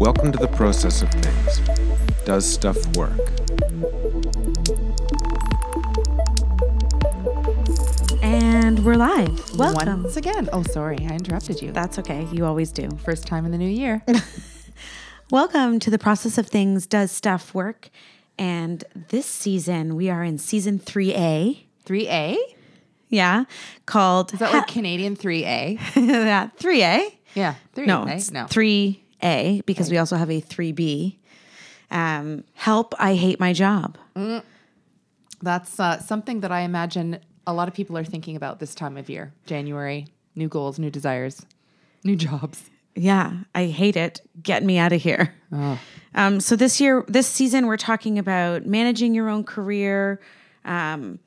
Welcome to the process of things. Does stuff work? And we're live. Welcome. Once again. Oh, sorry, I interrupted you. That's okay. You always do. First time in the new year. Welcome to the process of things. Does stuff work? And this season, we are in season 3A. 3A? Yeah. Called. Is that like Canadian 3A? yeah, 3A. Yeah. 3A. No, no. 3 a because right. we also have a 3B. Um, help, I hate my job. Mm. That's uh, something that I imagine a lot of people are thinking about this time of year January, new goals, new desires, new jobs. Yeah, I hate it. Get me out of here. Oh. Um, so, this year, this season, we're talking about managing your own career, um,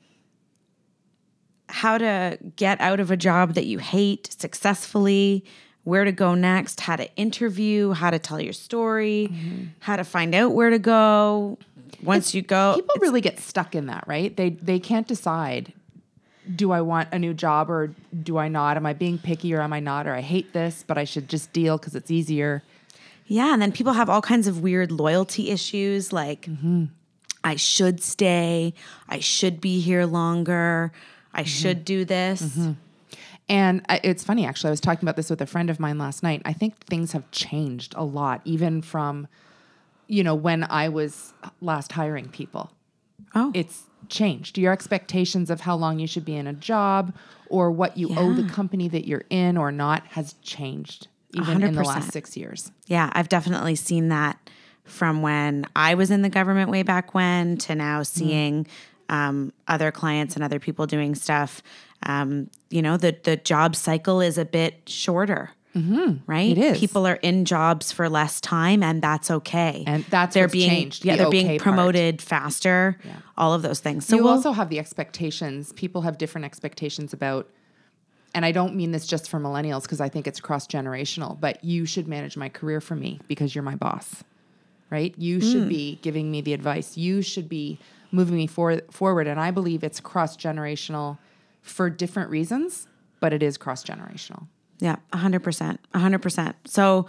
how to get out of a job that you hate successfully, where to go next, how to interview, how to tell your story, mm-hmm. how to find out where to go. Once you go, People really get stuck in that, right? They they can't decide do I want a new job or do I not? Am I being picky or am I not? Or I hate this, but I should just deal because it's easier. Yeah, and then people have all kinds of weird loyalty issues like mm-hmm. I should stay, I should be here longer, I mm-hmm. should do this. And it's funny, actually. I was talking about this with a friend of mine last night. I think things have changed a lot, even from, you know, when I was last hiring people. Oh. It's changed. Your expectations of how long you should be in a job or what you owe the company that you're in or not has changed, even in the last six years. Yeah, I've definitely seen that from when I was in the government way back when to now seeing um, other clients and other people doing stuff. Um, you know, the the job cycle is a bit shorter. Right, It is. People are in jobs for less time, and that's okay. And that's they're being changed, yeah, the they're being okay part. promoted faster. All of those things. So you we'll, also have the expectations. People have different expectations about, and I don't mean this just for millennials because I think it's cross generational, but you should manage my career for me because you're my boss, right? You Hmm. should be giving me the advice. You should be moving me for, forward. And I believe it's cross generational for different reasons, but it is cross generational. yeah, hundred percent, hundred percent. So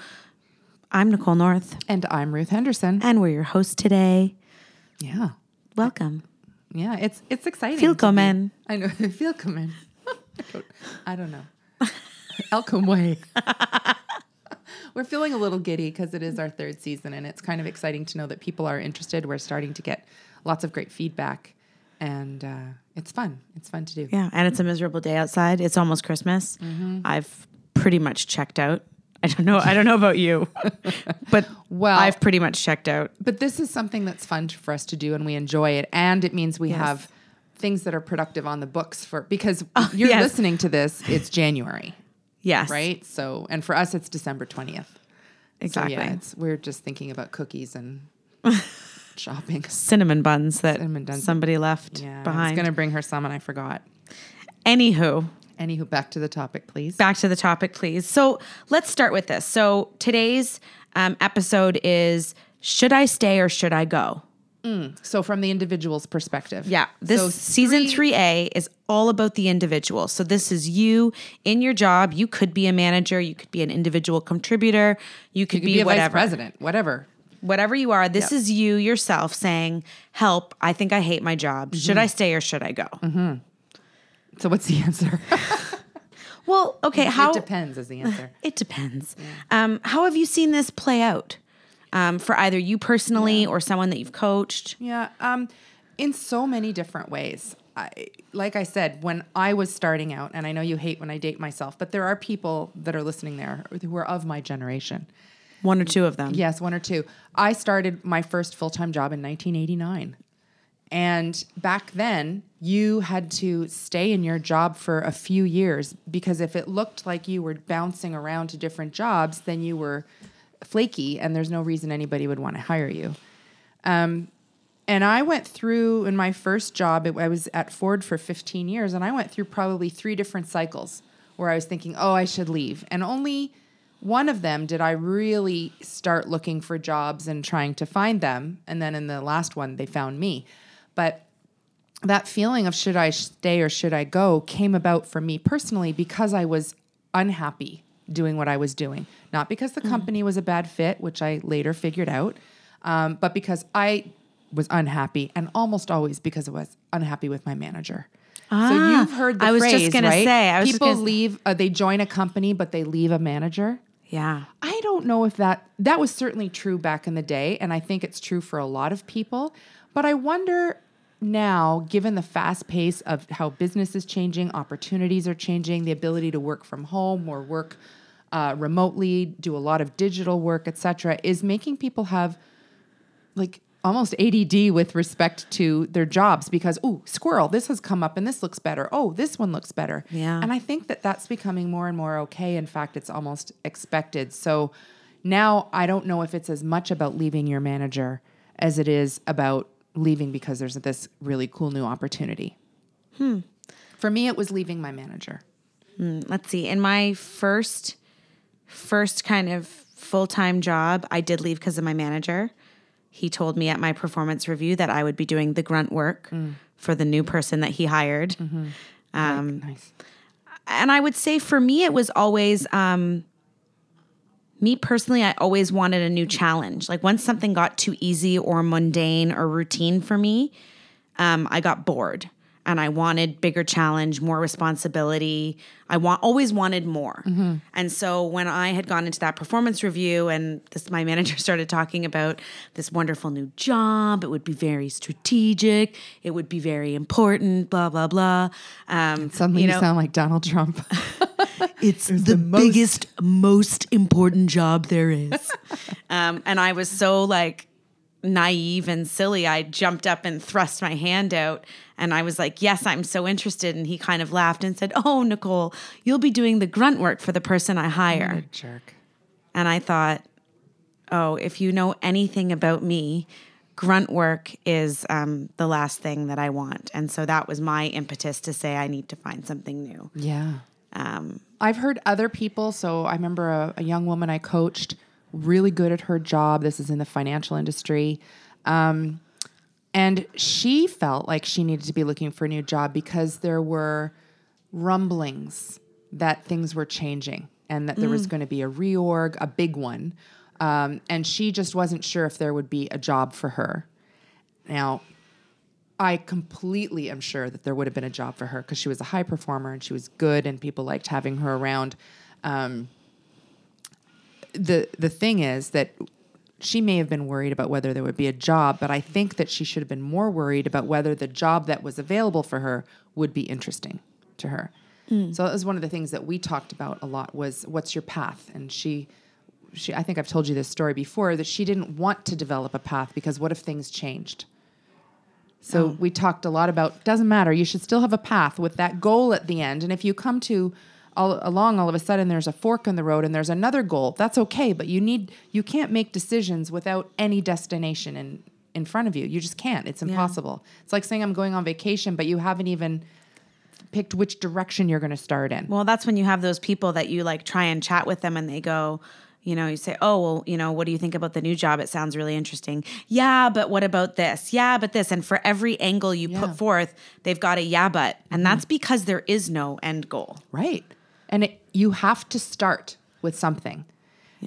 I'm Nicole North, And I'm Ruth Henderson. and we're your hosts today. Yeah. Welcome. Yeah, it's it's exciting. Feel to be- coming. I know. Feel coming. I don't, I don't know. Elcom way. We're feeling a little giddy because it is our third season, and it's kind of exciting to know that people are interested. We're starting to get lots of great feedback, and uh, it's fun. It's fun to do. Yeah, and it's a miserable day outside. It's almost Christmas. Mm-hmm. I've pretty much checked out. I don't know. I don't know about you, but Well- I've pretty much checked out. But this is something that's fun for us to do, and we enjoy it, and it means we Yes. have things that are productive on the books for because you're yes. listening to this. It's January. Yes, right? So, and for us, it's December 20th. Exactly. So, yeah, it's, we're just thinking about cookies and shopping. Cinnamon buns that Cinnamon buns. somebody left Yeah, I was going to bring her some and I forgot. Anywho, Anywho, back to the topic, please. back to the topic, please. So let's start with this. So today's um, episode is: Should I stay or should I go? So, from the individual's perspective. Yeah, this So season three- 3A is all about the individual. So this is you in your job. You could be a manager, you could be an individual contributor, you could, You could be, be a whatever. vice president, whatever. Whatever you are, this Yep. is you yourself saying, "Help, I think I hate my job. Mm-hmm. Should I stay or should I go?" So, what's the answer? Well, okay, how it depends, is the answer. It depends. Um, how have you seen this play out um, for either you personally or someone that you've coached? Yeah, um, in so many different ways. I, like I said, when I was starting out, and I know you hate when I date myself, but there are people that are listening there who are of my generation. One or two of them. Yes, one or two. I started my first full time job in 1989. And back then, you had to stay in your job for a few years because if it looked like you were bouncing around to different jobs, then you were flaky and there's no reason anybody would want to hire you. Um, and I went through in my first job, it, I was at Ford for 15 years, and I went through probably three different cycles where I was thinking, oh, I should leave. And only one of them did I really start looking for jobs and trying to find them. And then in the last one, they found me. But that feeling of should I stay or should I go came about for me personally because I was unhappy doing what I was doing. Not because the company was a bad fit, which I later figured out, um, but because I was unhappy, and almost always because I was unhappy with my manager. so Ah, you've heard the I was just phrase, gonna right? say, I was People gonna- leave, uh, they join a company, but they leave a manager. Yeah. I don't know if that that was certainly true back in the day, and I think it's true for a lot of people. But I wonder now, given the fast pace of how business is changing, opportunities are changing, the ability to work from home or work uh, remotely, do a lot of digital work, etc., is making people have like almost ADD with respect to their jobs because oh squirrel this has come up and this looks better. Oh this one looks better. Yeah. and I think that that's becoming more and more okay. In fact it's almost expected. So now I don't know if it's as much about leaving your manager as it is about leaving because there's this really cool new opportunity. Hmm. For me it was leaving my manager. Hmm. Let's see. In my first first kind of full-time job i did leave because of my manager he told me at my performance review that i would be doing the grunt work for the new person that he hired. Um, nice. and i would say for me it was always um, me personally i always wanted a new challenge. Like once something got too easy or mundane or routine for me um, I got bored and I wanted bigger challenge, more responsibility. I want always wanted more. And so when I had gone into that performance review and this my manager started talking about this wonderful new job, it would be very strategic, it would be very important, blah blah blah. Um, suddenly you you, sound like Donald Trump it's the, biggest, most important job there is. um, and I was so like naive and silly. I jumped up and thrust my hand out and I was like, Yes, I'm so interested. And he kind of laughed and said, Oh, Nicole, you'll be doing the grunt work for the person I hire. jerk And I thought, Oh, if you know anything about me, grunt work is um, the last thing that I want. And so that was my impetus to say I need to find something new. Yeah. Um, I've heard other people. So I remember a, a young woman I coached, really good at her job. This is in the financial industry. Um, and she felt like she needed to be looking for a new job because there were rumblings that things were changing and that there was going to be a reorg, a big one. Um, and she just wasn't sure if there would be a job for her. Now, I completely am sure that there would have been a job for her because she was a high performer and she was good and people liked having her around. Um, the the thing is that she may have been worried about whether there would be a job, but I think that she should have been more worried about whether the job that was available for her would be interesting to her. Hmm. So that was one of the things that we talked about a lot was what's your path? And she she I think I've told you this story before that she didn't want to develop a path because what if things changed? So oh. we talked a lot about doesn't matter. You should still have a path with that goal at the end. And if you come to all along all of a sudden there's a fork in the road and there's another goal, that's okay. But you need you can't make decisions without any destination in in front of you. You just can't. It's impossible. It's like saying I'm going on vacation, but you haven't even picked which direction you're going to start in. Well, that's when you have those people that you like try and chat with them and they go, you know, you say, oh, well, you know, what do you think about the new job? It sounds really interesting. Yeah, but what about this? Yeah, but this. And for every angle you Yeah. Mm-hmm. put forth, they've got a yeah, but. And that's because there is no end goal. Right. And it, you have to start with something.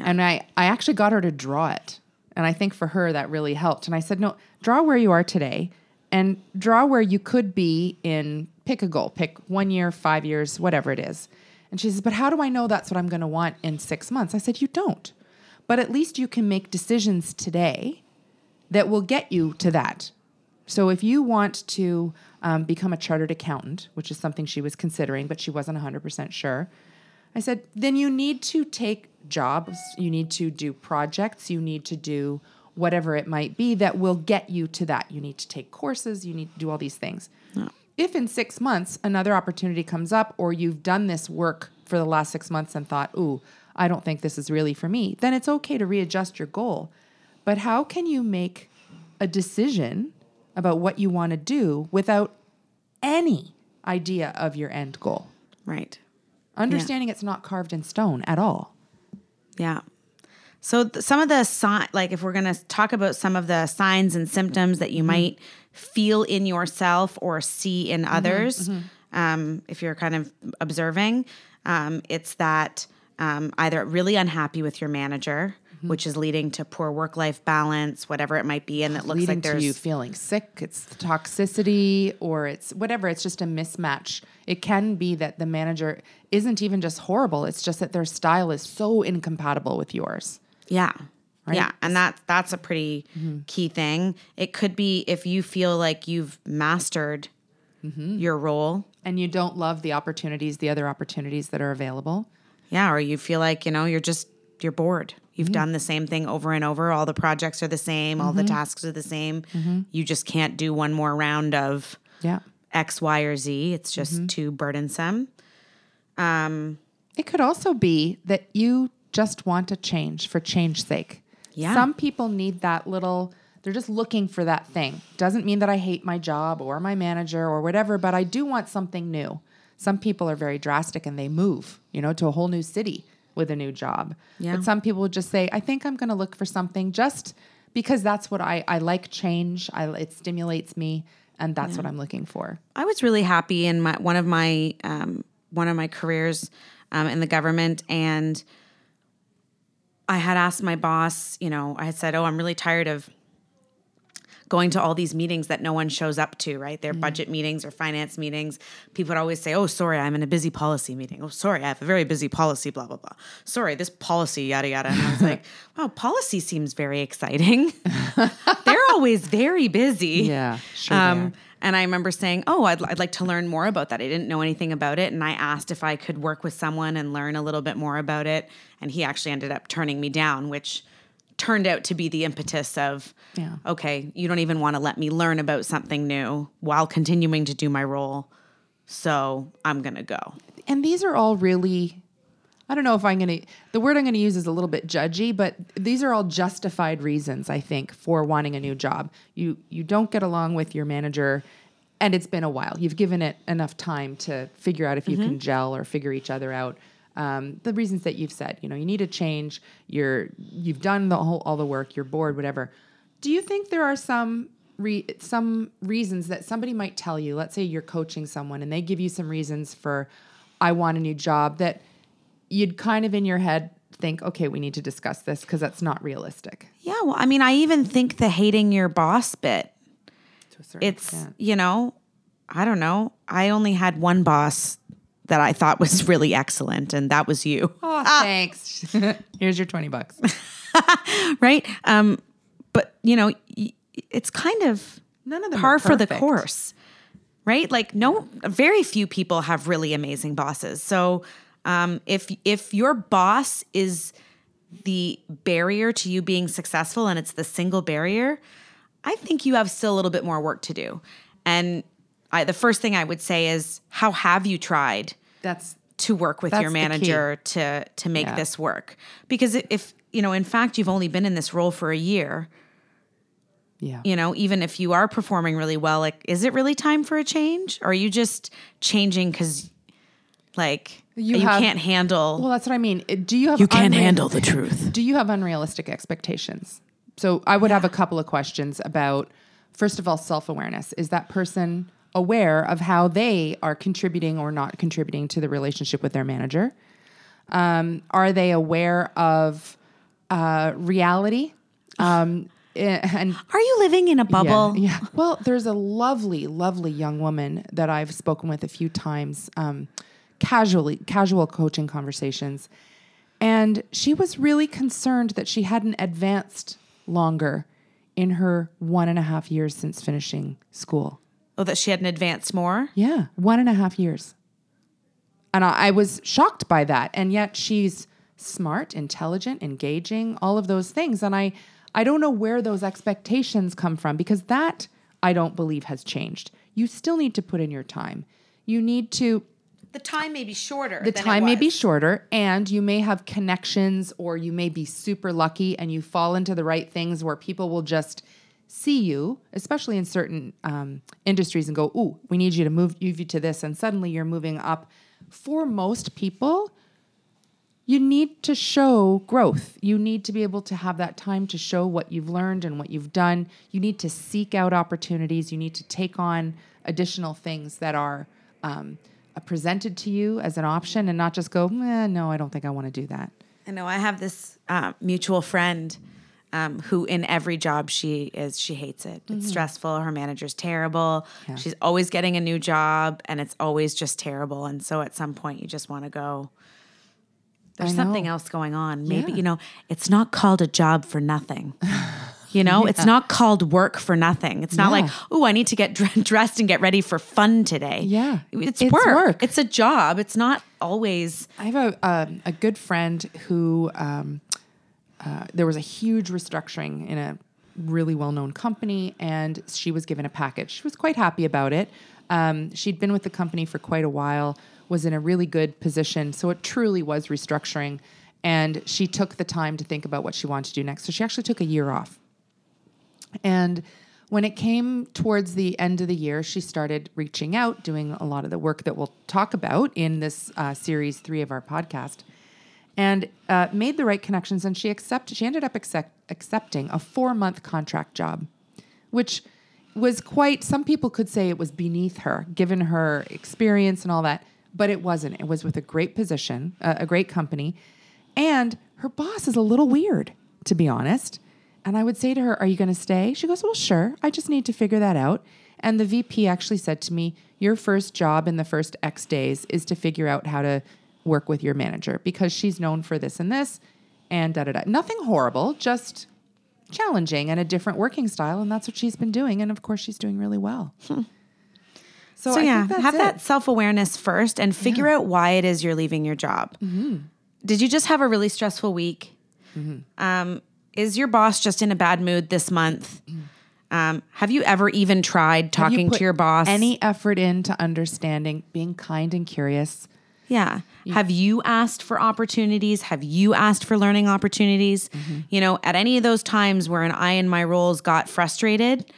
And I, I actually got her to draw it. And I think for her that really helped. And I said, no, draw where you are today and draw where you could be in pick a goal, pick one year, five years, whatever it is. And she says, but how do I know that's what I'm going to want in six months? I said, you don't. But at least you can make decisions today that will get you to that. So if you want to um, become a chartered accountant, which is something she was considering, but she wasn't 100% sure, I said, then you need to take jobs, you need to do projects, you need to do whatever it might be that will get you to that. You need to take courses, you need to do all these things. If in six months another opportunity comes up, or you've done this work for the last six months and thought, ooh, I don't think this is really for me, then it's okay to readjust your goal. But how can you make a decision about what you want to do without any idea of your end goal? Right. Understanding it's not carved in stone at all. Yeah. So th- some of the sign, like if we're gonna talk about some of the signs and symptoms that you might feel in yourself or see in others, um, if you're kind of observing, um, it's that um, either really unhappy with your manager, Mm-hmm. which is leading to poor work life balance, whatever it might be, and it looks leading like there's you feeling sick. It's toxicity or it's whatever. It's just a mismatch. It can be that the manager isn't even just horrible. It's just that their style is so incompatible with yours. Yeah. Yeah, and that that's a pretty key thing. It could be if you feel like you've mastered your role. And you don't love the opportunities, the other opportunities that are available. Yeah, or you feel like, you know, you're just you're bored. You've mm-hmm. done the same thing over and over. All the projects are the same, all the mm-hmm. tasks are the same. Mm-hmm. You just can't do one more round of Yeah. X, Y, or Z. It's just too burdensome. Um, it could also be that you just want a change for change's sake. Yeah. Some people need that little, they're just looking for that thing. Doesn't mean that I hate my job or my manager or whatever, but I do want something new. Some people are very drastic and they move, you know, to a whole new city with a new job. Yeah. But some people would just say, I think I'm going to look for something just because that's what I, I like change. I, it stimulates me and that's what I'm looking for. I was really happy in my one of my um, one of my careers um, in the government, and I had asked my boss. You know, I had said, "Oh, I'm really tired of." Going to all these meetings that no one shows up to, right? They're budget meetings or finance meetings. People would always say, Oh, sorry, I'm in a busy policy meeting. Oh, sorry, I have a very busy policy, blah, blah, blah. Sorry, this policy, yada, yada. And I was like, Wow, policy seems very exciting. They're always very busy. Yeah, sure. Um, and I remember saying, "Oh, I'd, I'd like to learn more about that." I didn't know anything about it, and I asked if I could work with someone and learn a little bit more about it. And he actually ended up turning me down, which turned out to be the impetus of, Yeah. "Okay, you don't even want to let me learn about something new while continuing to do my role, so I'm gonna go." and these are all really i don't know if i'm going to the word i'm going to use is a little bit judgy but these are all justified reasons i think for wanting a new job you you don't get along with your manager and it's been a while you've given it enough time to figure out if you mm-hmm. can gel or figure each other out um, the reasons that you've said you know you need a change you're you've done the whole all the work you're bored whatever do you think there are some re- some reasons that somebody might tell you let's say you're coaching someone and they give you some reasons for i want a new job that you'd kind of in your head think okay we need to discuss this because that's not realistic Yeah, well, I mean, I even think the hating your boss bit. to a certain It's extent. you know, I don't know. I only had one boss that I thought was really excellent, and that was you. oh thanks here's your 20 bucks right? Um, but you know, it's kind of None of them par for the course, right? Like, no, very few people have really amazing bosses. So, um, if if your boss is the barrier to you being successful, and it's the single barrier, I think you have still a little bit more work to do. And I, the first thing I would say is, how have you tried? That's to work with your manager to to make Yeah. this work. Because if you know in fact you've only been in this role for a year yeah. you know even if you are performing really well like is it really time for a change? Or are you just changing because like You you, have- can't handle well that's what i mean. Do you have you can't unreal- handle the truth. Do you have unrealistic expectations? So I would have a couple of questions about first of all self-awareness. Is that person aware of how they are contributing or not contributing to the relationship with their manager? Um, are they aware of uh, reality? Um, eh, and are you living in a bubble yeah, yeah. Well, there's a lovely, lovely young woman that I've spoken with a few times, um, casually, casual coaching conversations, and she was really concerned that she hadn't advanced longer in her one and a half years since finishing school. Oh that she hadn't advanced more Yeah, one and a half years. And I, I was shocked by that. And yet she's smart, intelligent, engaging, all of those things. And I, I don't know where those expectations come from because that I don't believe has changed. You still need to put in your time. You need to the time may be shorter the time may be shorter and you may have connections or you may be super lucky and you fall into the right things where people will just see you especially in certain um, industries and go ooh we need you to move move you to this and suddenly you're moving up for most people you need to show growth. You need to be able to have that time to show what you've learned and what you've done. You need to seek out opportunities. You need to take on additional things that are um, uh, presented to you as an option and not just go, eh, no, I don't think I want to do that. I know I have this uh, mutual friend um, who, in every job she is, she hates it. It's stressful. Her manager's terrible. She's always getting a new job, and it's always just terrible. And so, at some point, you just want to go. There's something else going on. Maybe Yeah. you know, it's not called a job for nothing. You know, it's not called work for nothing. It's not like, oh, I need to get dressed and get ready for fun today. Yeah. it's, It's work. work. It's a job. It's not always. I have a um a good friend who um, uh, there was a huge restructuring in a really well known company, and she was given a package. She was quite happy about it. Um, she'd been with the company for quite a while, was in a really good position, so it truly was restructuring. And she took the time to think about what she wanted to do next. So she actually took a year off. And when it came towards the end of the year, she started reaching out, doing a lot of the work that we'll talk about in this uh, series three of our podcast, and uh, made the right connections. And she accepted. She ended up accept, accepting a four month contract job, which was quite. Some people could say it was beneath her, given her experience and all that, but it wasn't. It was with a great position, uh, a great company, and her boss is a little weird, to be honest. And I would say to her, Are you going to stay? She goes, Well, sure. I just need to figure that out. And the VP actually said to me, Your first job in the first X days is to figure out how to work with your manager because she's known for this and this and da da da. Nothing horrible, just challenging and a different working style. And that's what she's been doing. And of course, she's doing really well. So, So, I yeah, have it. that self awareness first and figure out why it is you're leaving your job. Mm-hmm. Did you just have a really stressful week? Um, is your boss just in a bad mood this month? Um, have you ever even tried Mm-hmm. You talking put to your boss? Any effort into understanding, being kind and curious. Yeah. Have you asked for opportunities? Have you asked for learning opportunities? Mm-hmm. You know, at any of those times where an I in my roles got frustrated,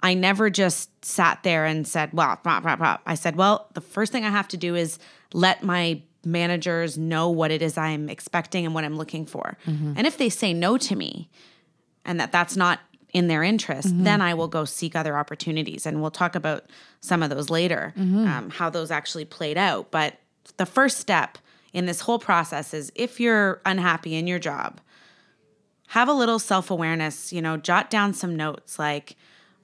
I never just sat there and said, well, blah, blah, blah. I said, well, the first thing I have to do is let my managers know what it is I'm expecting and what I'm looking for. And if they say no to me and that that's not in their interest, then I will go seek other opportunities. And we'll talk about some of those later, um, how those actually played out. But the first step in this whole process is if you're unhappy in your job, have a little self awareness, you know, jot down some notes like,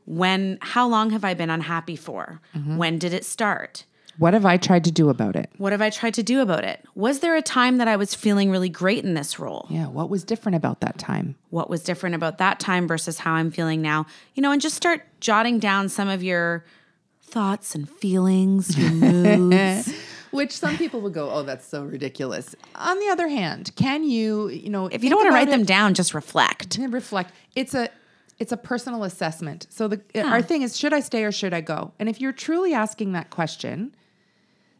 when, how long have I been unhappy for? Mm-hmm. When did it start? What have I tried to do about it? What have I tried to do about it? Was there a time that I was feeling really great in this role? Yeah, what was different about that time? What was different about that time versus how I'm feeling now? You know, and just start jotting down some of your thoughts and feelings, your moods. Which some people would go, "Oh, that's so ridiculous." On the other hand, can you, you know, if you don't want to write them down, just reflect. reflect, it's a it's a personal assessment. So the uh, our thing is, should I stay or should I go? And if you're truly asking that question,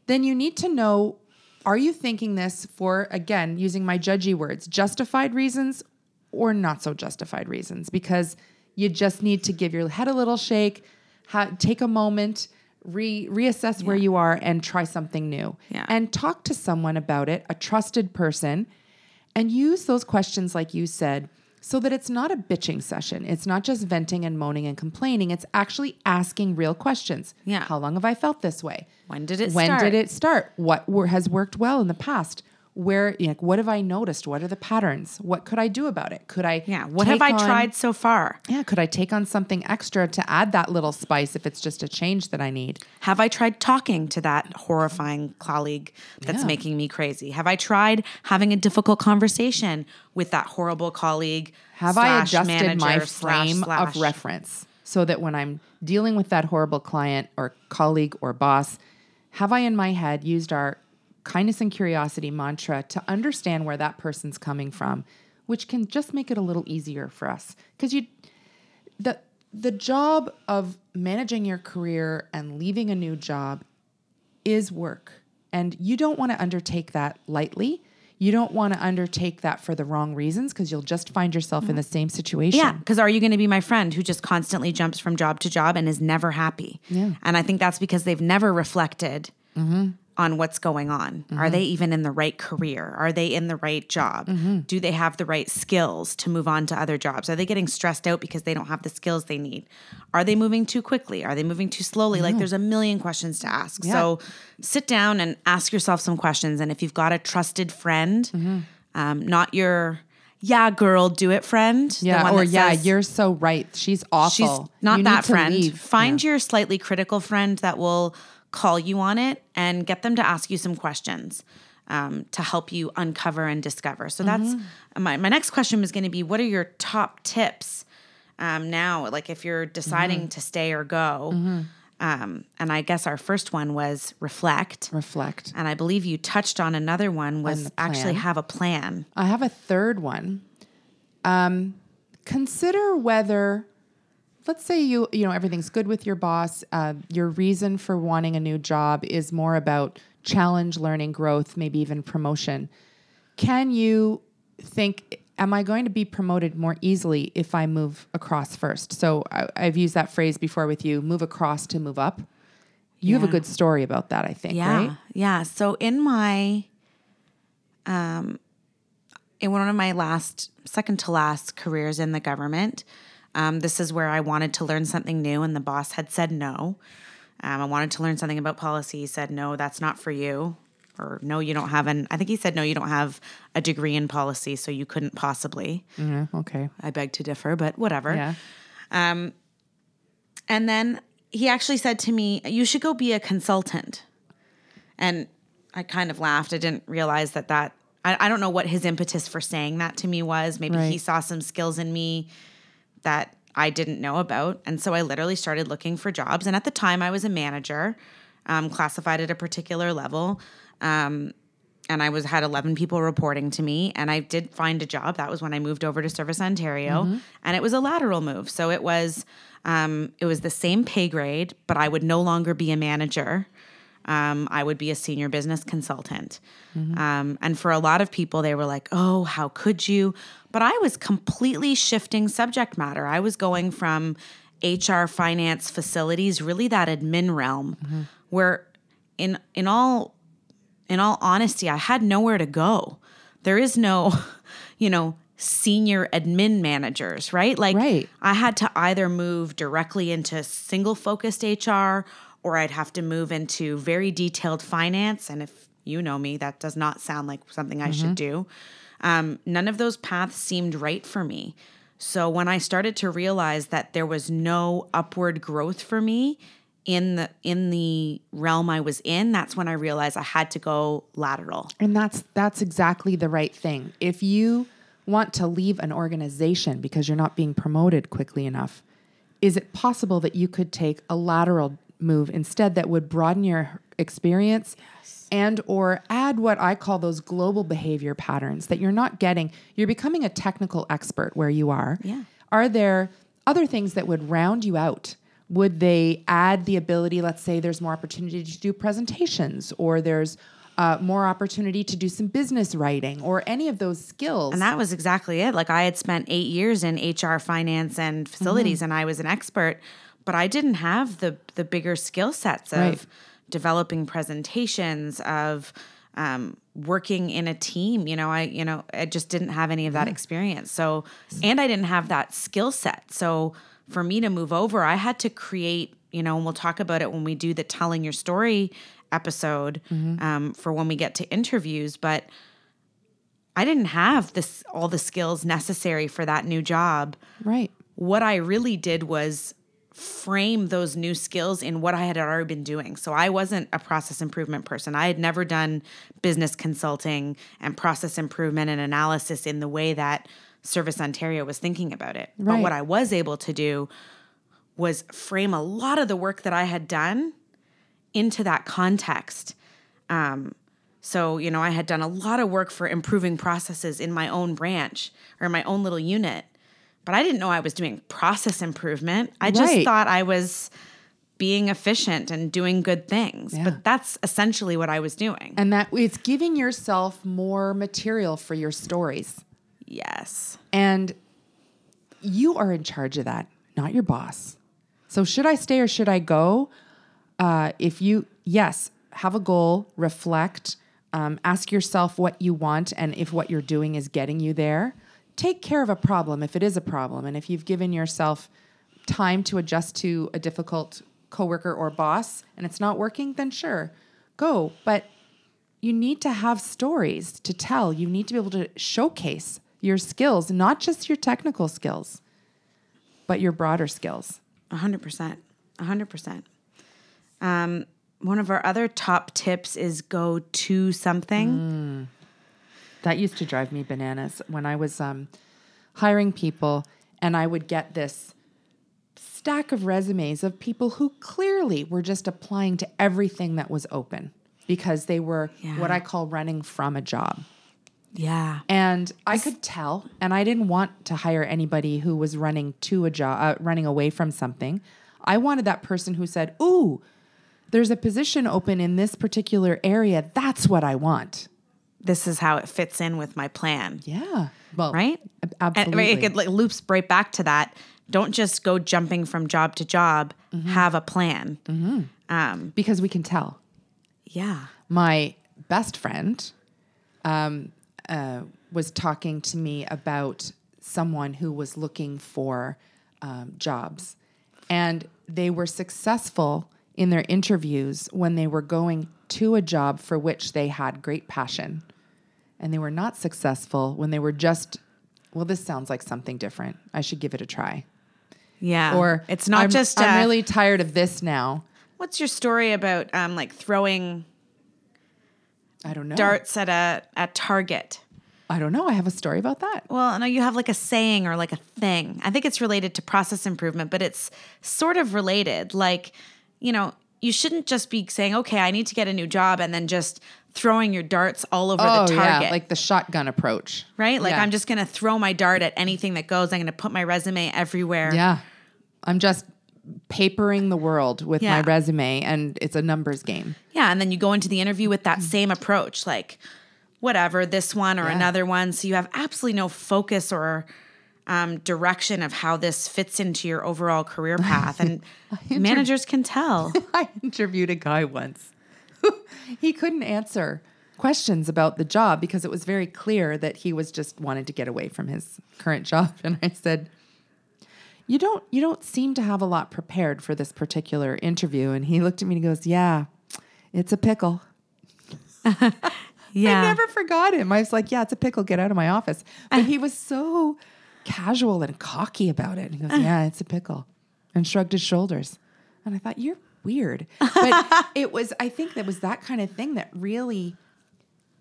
then you need to know: Are you thinking this for again using my judgy words, justified reasons or not so justified reasons? Because you just need to give your head a little shake, ha- take a moment. Re- reassess where you are and try something new. Yeah. and talk to someone about it a trusted person and use those questions like you said so that it's not a bitching session. It's not just venting and moaning and complaining. It's actually asking real questions. Yeah. how long have i felt this way? When did it when start? did it start? What has worked well in the past where what have i noticed what are the patterns what could i do about it could i Yeah. What have I on- tried so far? yeah could i take on something extra to add that little spice if it's just a change that i need Have I tried talking to that horrifying colleague that's Yeah. making me crazy? Have I tried having a difficult conversation with that horrible colleague? Have I adjusted my manager slash frame slash- of reference so that when I'm dealing with that horrible client or colleague or boss, have I in my head used our kindness and curiosity mantra to understand where that person's coming from, which can just make it a little easier for us? Because you, the the job of managing your career and leaving a new job is work. And you don't want to undertake that lightly. You don't want to undertake that for the wrong reasons because you'll just find yourself in the mm-hmm. same situation. Yeah, because are you going to be my friend who just constantly jumps from job to job and is never happy? Yeah. And I think that's because they've never reflected mm-hmm. On what's going on. Are they mm-hmm. even in the right career? Are they in the right job? Mm-hmm. Do they have the right skills to move on to other jobs? Are they getting stressed out because they don't have the skills they need? Are they moving too quickly? Are they moving too slowly? Like there's a million questions to ask. So sit down and ask yourself some questions. And if you've got a trusted friend, mm-hmm. um, not your yeah girl do it friend, the Yeah, one or yeah, says- you're so right. She's awful. She's not You that friend. leave. Find your slightly critical friend that will call you on it and get them to ask you some questions um, to help you uncover and discover. So that's Mm-hmm. my, my next question was going to be what are your top tips um, now? Like if you're deciding Mm-hmm. to stay or go. Um, and I guess our first one was reflect. reflect. And I believe you touched on another one was actually have a plan. I have a third one. Um, consider whether, let's say you you know everything's good with your boss. Uh, your reason for wanting a new job is more about challenge, learning, growth, maybe even promotion. Can you think? Am I going to be promoted more easily if I move across first? So I, I've used that phrase before with you: move across to move up. You have a good story about that, I think. Yeah. Right? Yeah. So in my um in one of my last second to last careers in the government, um, this is where I wanted to learn something new and the boss had said no. Um, I wanted to learn something about policy. He said, no, that's not for you. Or no, you don't have an I think he said no, you don't have a degree in policy, so you couldn't possibly. Yeah. Okay. I beg to differ, but whatever. Yeah. Um, And then he actually said to me, You should go be a consultant. And I kind of laughed. I didn't realize that that, I, I don't know what his impetus for saying that to me was. Maybe he saw some skills in me that I didn't know about. And so I literally started looking for jobs. And at the time, I was a manager, um, classified at a particular level. Um, and I was had 11 people reporting to me and I did find a job that was when I moved over to Service Ontario and it was a lateral move so it was um, it was the same pay grade but I would no longer be a manager um, I would be a senior business consultant um, and for a lot of people they were like oh how could you but I was completely shifting subject matter I was going from HR finance facilities really that admin realm where in in all in all honesty, I had nowhere to go. There is no, you know, senior admin managers, right? Like Right. I had to either move directly into single focused HR or I'd have to move into very detailed finance. And if you know me, that does not sound like something I should do. Um, none of those paths seemed right for me. So when I started to realize that there was no upward growth for me in the in the realm I was in, that's when I realized I had to go lateral. And that's that's exactly the right thing. If you want to leave an organization because you're not being promoted quickly enough, is it possible that you could take a lateral move instead that would broaden your experience and or add what I call those global behavior patterns that you're not getting. You're becoming a technical expert where you are. Yeah. Are there other things that would round you out? Would they add the ability, let's say there's more opportunity to do presentations or there's uh, more opportunity to do some business writing or any of those skills? And that was exactly it. Like I had spent eight years in HR, finance, and facilities, Mm-hmm. and I was an expert, but I didn't have the the bigger skill sets of Right. developing presentations, of um, working in a team. You know, I you know I just didn't have any of that experience. So, and I didn't have that skill set. So for me to move over, I had to create. You know, and we'll talk about it when we do the telling your story episode Mm-hmm. um, for when we get to interviews, but. I didn't have this all the skills necessary for that new job. right. What I really did was frame those new skills in what I had already been doing. So I wasn't a process improvement person. I had never done business consulting and process improvement and analysis in the way that Service Ontario was thinking about it. But what I was able to do was frame a lot of the work that I had done into that context. Um, so, you know, I had done a lot of work for improving processes in my own branch or my own little unit, but I didn't know I was doing process improvement. I just thought I was being efficient and doing good things. Yeah. But that's essentially what I was doing. And that it's giving yourself more material for your stories. yes. And you are in charge of that, not your boss. So should I stay or should I go? Uh, if you, yes, have a goal, reflect, um, ask yourself what you want, and if what you're doing is getting you there. Take care of a problem if it is a problem, and if you've given yourself time to adjust to a difficult coworker or boss and it's not working, then sure, go. But you need to have stories to tell. You need to be able to showcase your skills, not just your technical skills, but your broader skills. A hundred percent. A hundred percent. Um, one of our other top tips is go to something. That used to drive me bananas when I was um, hiring people, and I would get this stack of resumes of people who clearly were just applying to everything that was open because they were Yeah. what I call running from a job. Yeah. And I could tell, and I didn't want to hire anybody who was running to a job, uh, running away from something. I wanted that person who said, Ooh, there's a position open in this particular area. That's what I want. This is how it fits in with my plan. Yeah. Well, Right? ab- And Absolutely. right, it like loops right back to that. Don't just go jumping from job to job. Have a plan. because we can tell. Yeah. My best friend um, uh, was talking to me about someone who was looking for um, jobs, and they were successful in their interviews when they were going to a job for which they had great passion, and they were not successful when they were just. Well, this sounds like something different. I should give it a try. Yeah. Or it's not I'm, just I'm uh, really tired of this now. What's your story about um like throwing I don't know. darts at a at target? I don't know. I have a story about that. Well, no, you have like a saying or like a thing. I think it's related to process improvement, but it's sort of related. Like, you know, you shouldn't just be saying, "Okay, I need to get a new job," and then just throwing your darts all over the target. Oh, yeah, like the shotgun approach. right? Like Yeah. I'm just going to throw my dart at anything that goes. I'm going to put my resume everywhere. Yeah. I'm just papering the world with my resume and it's a numbers game. Yeah, and then you go into the interview with that same approach, like whatever, this one or Yeah. another one. So you have absolutely no focus or um, direction of how this fits into your overall career path, and managers can tell. I interviewed a guy once. he couldn't answer questions about the job because it was very clear that he was just wanted to get away from his current job and I said you don't you don't seem to have a lot prepared for this particular interview and he looked at me and he goes yeah it's a pickle Yeah, I never forgot him. I was like, yeah, it's a pickle. Get out of my office. But he was so casual and cocky about it. And he goes, ah. yeah, it's a pickle. And shrugged his shoulders. And I thought, you're weird. But it was, I think that was that kind of thing that really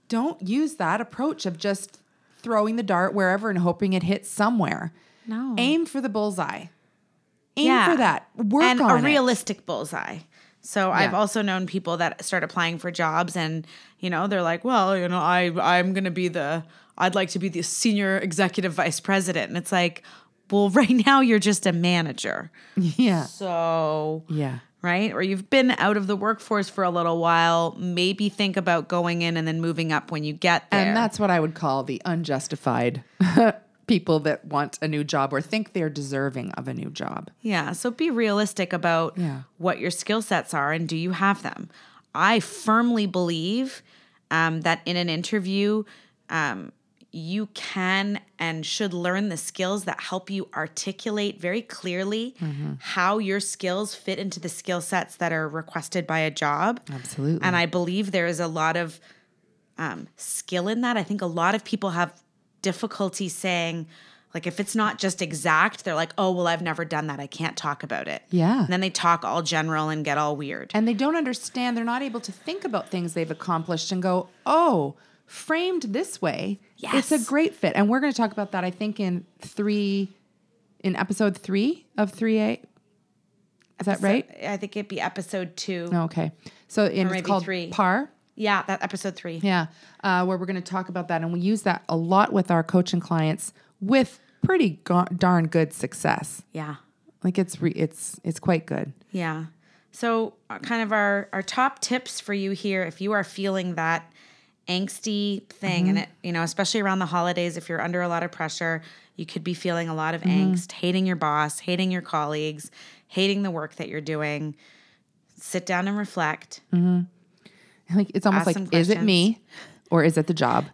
don't use that approach of just throwing the dart wherever and hoping it hits somewhere. No. Aim for the bullseye. Aim yeah. for that. Work and on a it. realistic bullseye. So I've also known people that start applying for jobs, and you know they're like, "Well, you know, I I'm going to be the I'd like to be the senior executive vice president," and it's like, well, right now you're just a manager, Yeah. so Yeah. right? Or you've been out of the workforce for a little while. Maybe think about going in and then moving up when you get there. And that's what I would call the unjustified people that want a new job or think they're deserving of a new job. Yeah. So be realistic about Yeah. what your skill sets are and do you have them? I firmly believe um, that in an interview, um, you can and should learn the skills that help you articulate very clearly how your skills fit into the skill sets that are requested by a job. Absolutely. And I believe there is a lot of um, skill in that. I think a lot of people have difficulty saying, like, if it's not just exact, they're like, oh, well, I've never done that. I can't talk about it. Yeah. And then they talk all general and get all weird. and they don't understand, they're not able to think about things they've accomplished and go, oh, framed this way, it's a great fit. And we're going to talk about that, I think, in three, in episode three of 3A. Is that right? I think it'd be episode two. No, okay. So in, it's called three. PAR. Yeah, that episode three. Yeah, uh, where we're going to talk about that, and we use that a lot with our coaching clients with pretty ga- darn good success. Yeah. Like it's re- it's it's quite good. Yeah. So, uh, kind of our our top tips for you here, if you are feeling that angsty thing, and mm-hmm. it, you know, especially around the holidays, if you're under a lot of pressure, you could be feeling a lot of mm-hmm. angst, hating your boss, hating your colleagues, hating the work that you're doing. Sit down and reflect. mm-hmm. Like it's almost Ask like, is it me or is it the job?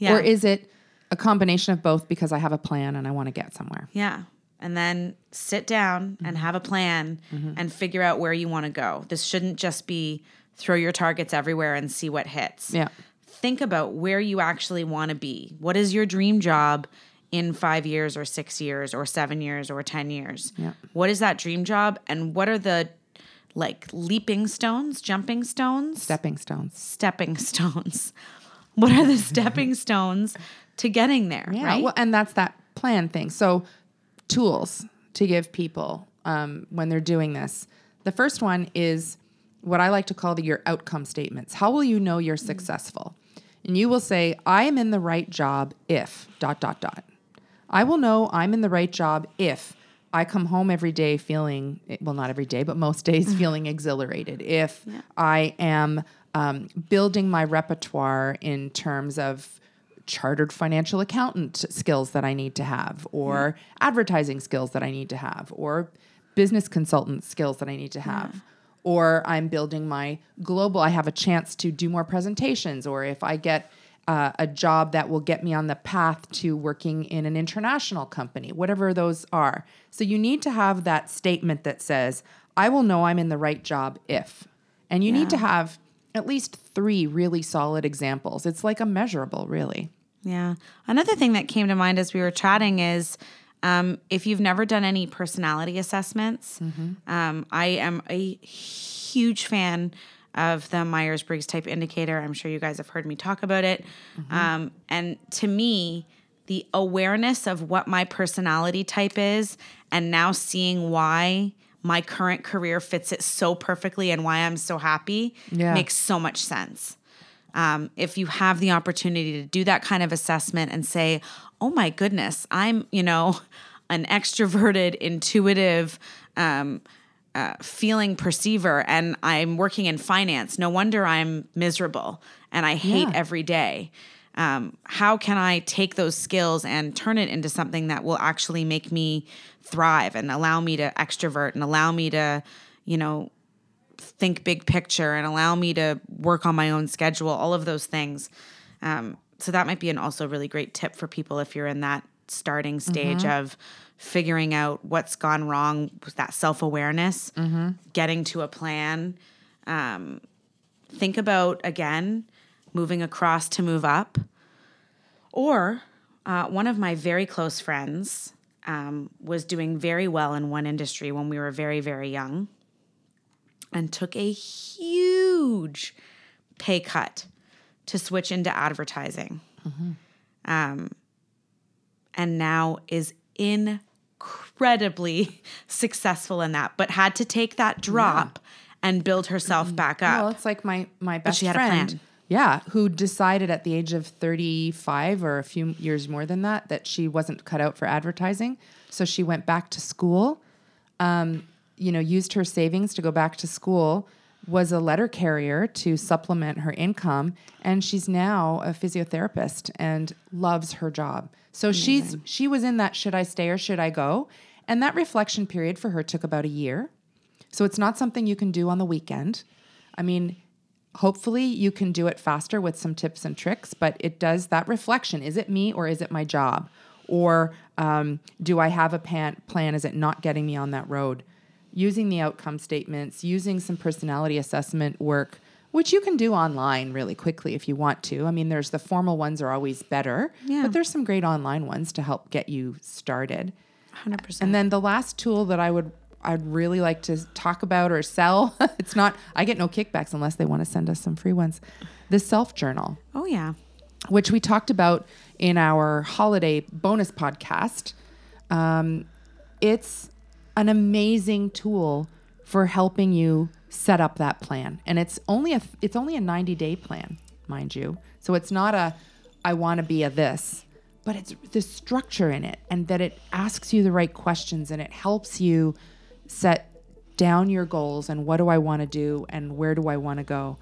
Yeah. Or is it a combination of both because I have a plan and I want to get somewhere? Yeah. And then sit down and mm-hmm. have a plan and figure out where you want to go. This shouldn't just be throw your targets everywhere and see what hits. Yeah. Think about where you actually want to be. What is your dream job in five years or six years or seven years or 10 years? Yeah. What is that dream job? And what are the like leaping stones, jumping stones? Stepping stones. stepping stones. What are the stepping stones to getting there? Yeah. right? Well, and that's that plan thing. So, tools to give people um, when they're doing this. The first one is what I like to call the, your outcome statements. How will you know you're successful? And you will say, I am in the right job if dot, dot, dot. I will know I'm in the right job if I come home every day feeling, well, not every day, but most days feeling exhilarated. If I am um, building my repertoire in terms of chartered financial accountant skills that I need to have, or advertising skills that I need to have, or business consultant skills that I need to have. Or I'm building my global, I have a chance to do more presentations, or if I get uh, a job that will get me on the path to working in an international company, whatever those are. So you need to have that statement that says, I will know I'm in the right job if. And you need to have at least three really solid examples. It's like a measurable, really. Yeah. Another thing that came to mind as we were chatting is um, if you've never done any personality assessments, um, I am a huge fan of the Myers Briggs type indicator. I'm sure you guys have heard me talk about it. Um, and to me, the awareness of what my personality type is and now seeing why my current career fits it so perfectly and why I'm so happy Yeah. makes so much sense um, if you have the opportunity to do that kind of assessment and say, oh my goodness, I'm, you know, an extroverted, intuitive, um, uh, feeling perceiver, and I'm working in finance. No wonder I'm miserable and I hate Yeah. every day. Um, how can I take those skills and turn it into something that will actually make me thrive and allow me to extrovert and allow me to, you know, think big picture and allow me to work on my own schedule, all of those things. Um, so that might be an also really great tip for people if you're in that starting stage of figuring out what's gone wrong with that self awareness, getting to a plan. Um, think about again moving across to move up. Or uh, one of my very close friends um, was doing very well in one industry when we were very, very young and took a huge pay cut to switch into advertising. Um, and now is incredibly successful in that, but had to take that drop and build herself back up. Well, it's like my my best she had a friend. Yeah, who decided at the age of 35 or a few years more than that that she wasn't cut out for advertising. So she went back to school, um, you know, used her savings to go back to school, was a letter carrier to supplement her income, and she's now a physiotherapist and loves her job. So she's she was in that should I stay or should I go? And that reflection period for her took about a year. So it's not something you can do on the weekend. I mean, hopefully you can do it faster with some tips and tricks, but it does that reflection. Is it me or is it my job? Or um, do I have a pan- plan? Is it not getting me on that road? Using the outcome statements, using some personality assessment work, which you can do online really quickly if you want to. I mean, there's the formal ones are always better, Yeah. but there's some great online ones to help get you started. 100%. And then the last tool that I would I'd really like to talk about or sell. it's not I get no kickbacks unless they want to send us some free ones. The self journal, oh, yeah. which we talked about in our holiday bonus podcast. Um, it's an amazing tool for helping you set up that plan, and it's only a it's only a ninety day plan, mind you. So it's not a I want to be a this, but it's the structure in it, and that it asks you the right questions, and it helps you set down your goals and what do I want to do and where do I want to go.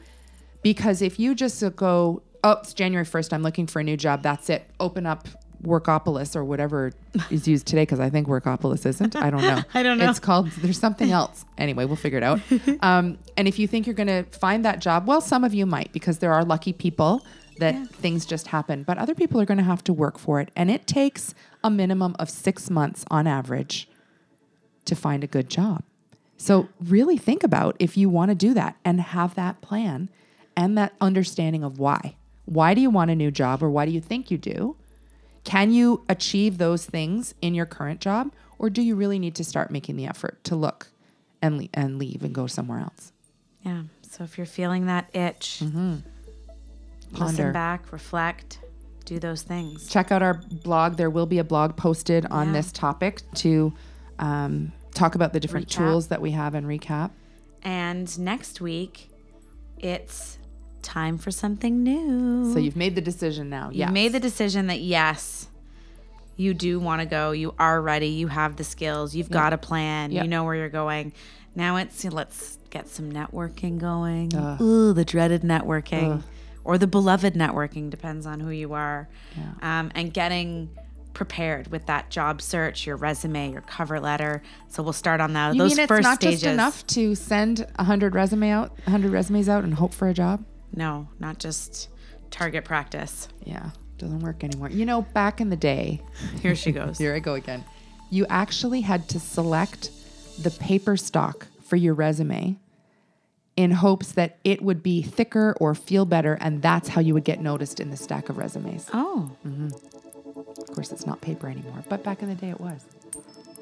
Because if you just go, oh, it's January 1st, I'm looking for a new job, that's it. Open up Workopolis or whatever is used today because I think Workopolis isn't. I don't know. I don't know. It's called, there's something else. Anyway, we'll figure it out. Um, and if you think you're going to find that job, well, some of you might because there are lucky people that things just happen, but other people are going to have to work for it. And it takes a minimum of six months on average to find a good job. So, really think about if you want to do that and have that plan and that understanding of why. Why do you want a new job or why do you think you do? Can you achieve those things in your current job or do you really need to start making the effort to look and, le- and leave and go somewhere else? Yeah. So if you're feeling that itch, listen Ponder. back, reflect, do those things. Check out our blog. There will be a blog posted on Yeah. this topic to um, talk about the different Recap. tools that we have and recap. And next week, it's time for something new. So you've made the decision now. You Yeah. made the decision that yes, you do want to go. You are ready. You have the skills. You've got a plan. Yeah. You know where you're going. Now it's let's get some networking going. Ooh, the dreaded networking or the beloved networking depends on who you are. Um, and getting prepared with that job search, your resume, your cover letter. So we'll start on that. You those mean it's first not stages. just enough to send hundred resume out, hundred resumes out, and hope for a job? No, not just target practice. Yeah, doesn't work anymore. You know, back in the day, Here she goes. here I go again. You actually had to select the paper stock for your resume in hopes that it would be thicker or feel better, and that's how you would get noticed in the stack of resumes. Oh, mm-hmm. Of course, it's not paper anymore, but back in the day it was.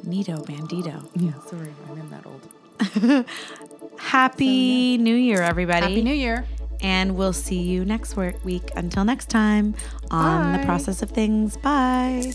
Nito Bandito. Yeah, sorry, I'm in that old. Happy New Year, everybody. Happy New Year. And we'll see you next week. Until next time on Bye. the process of things. Bye.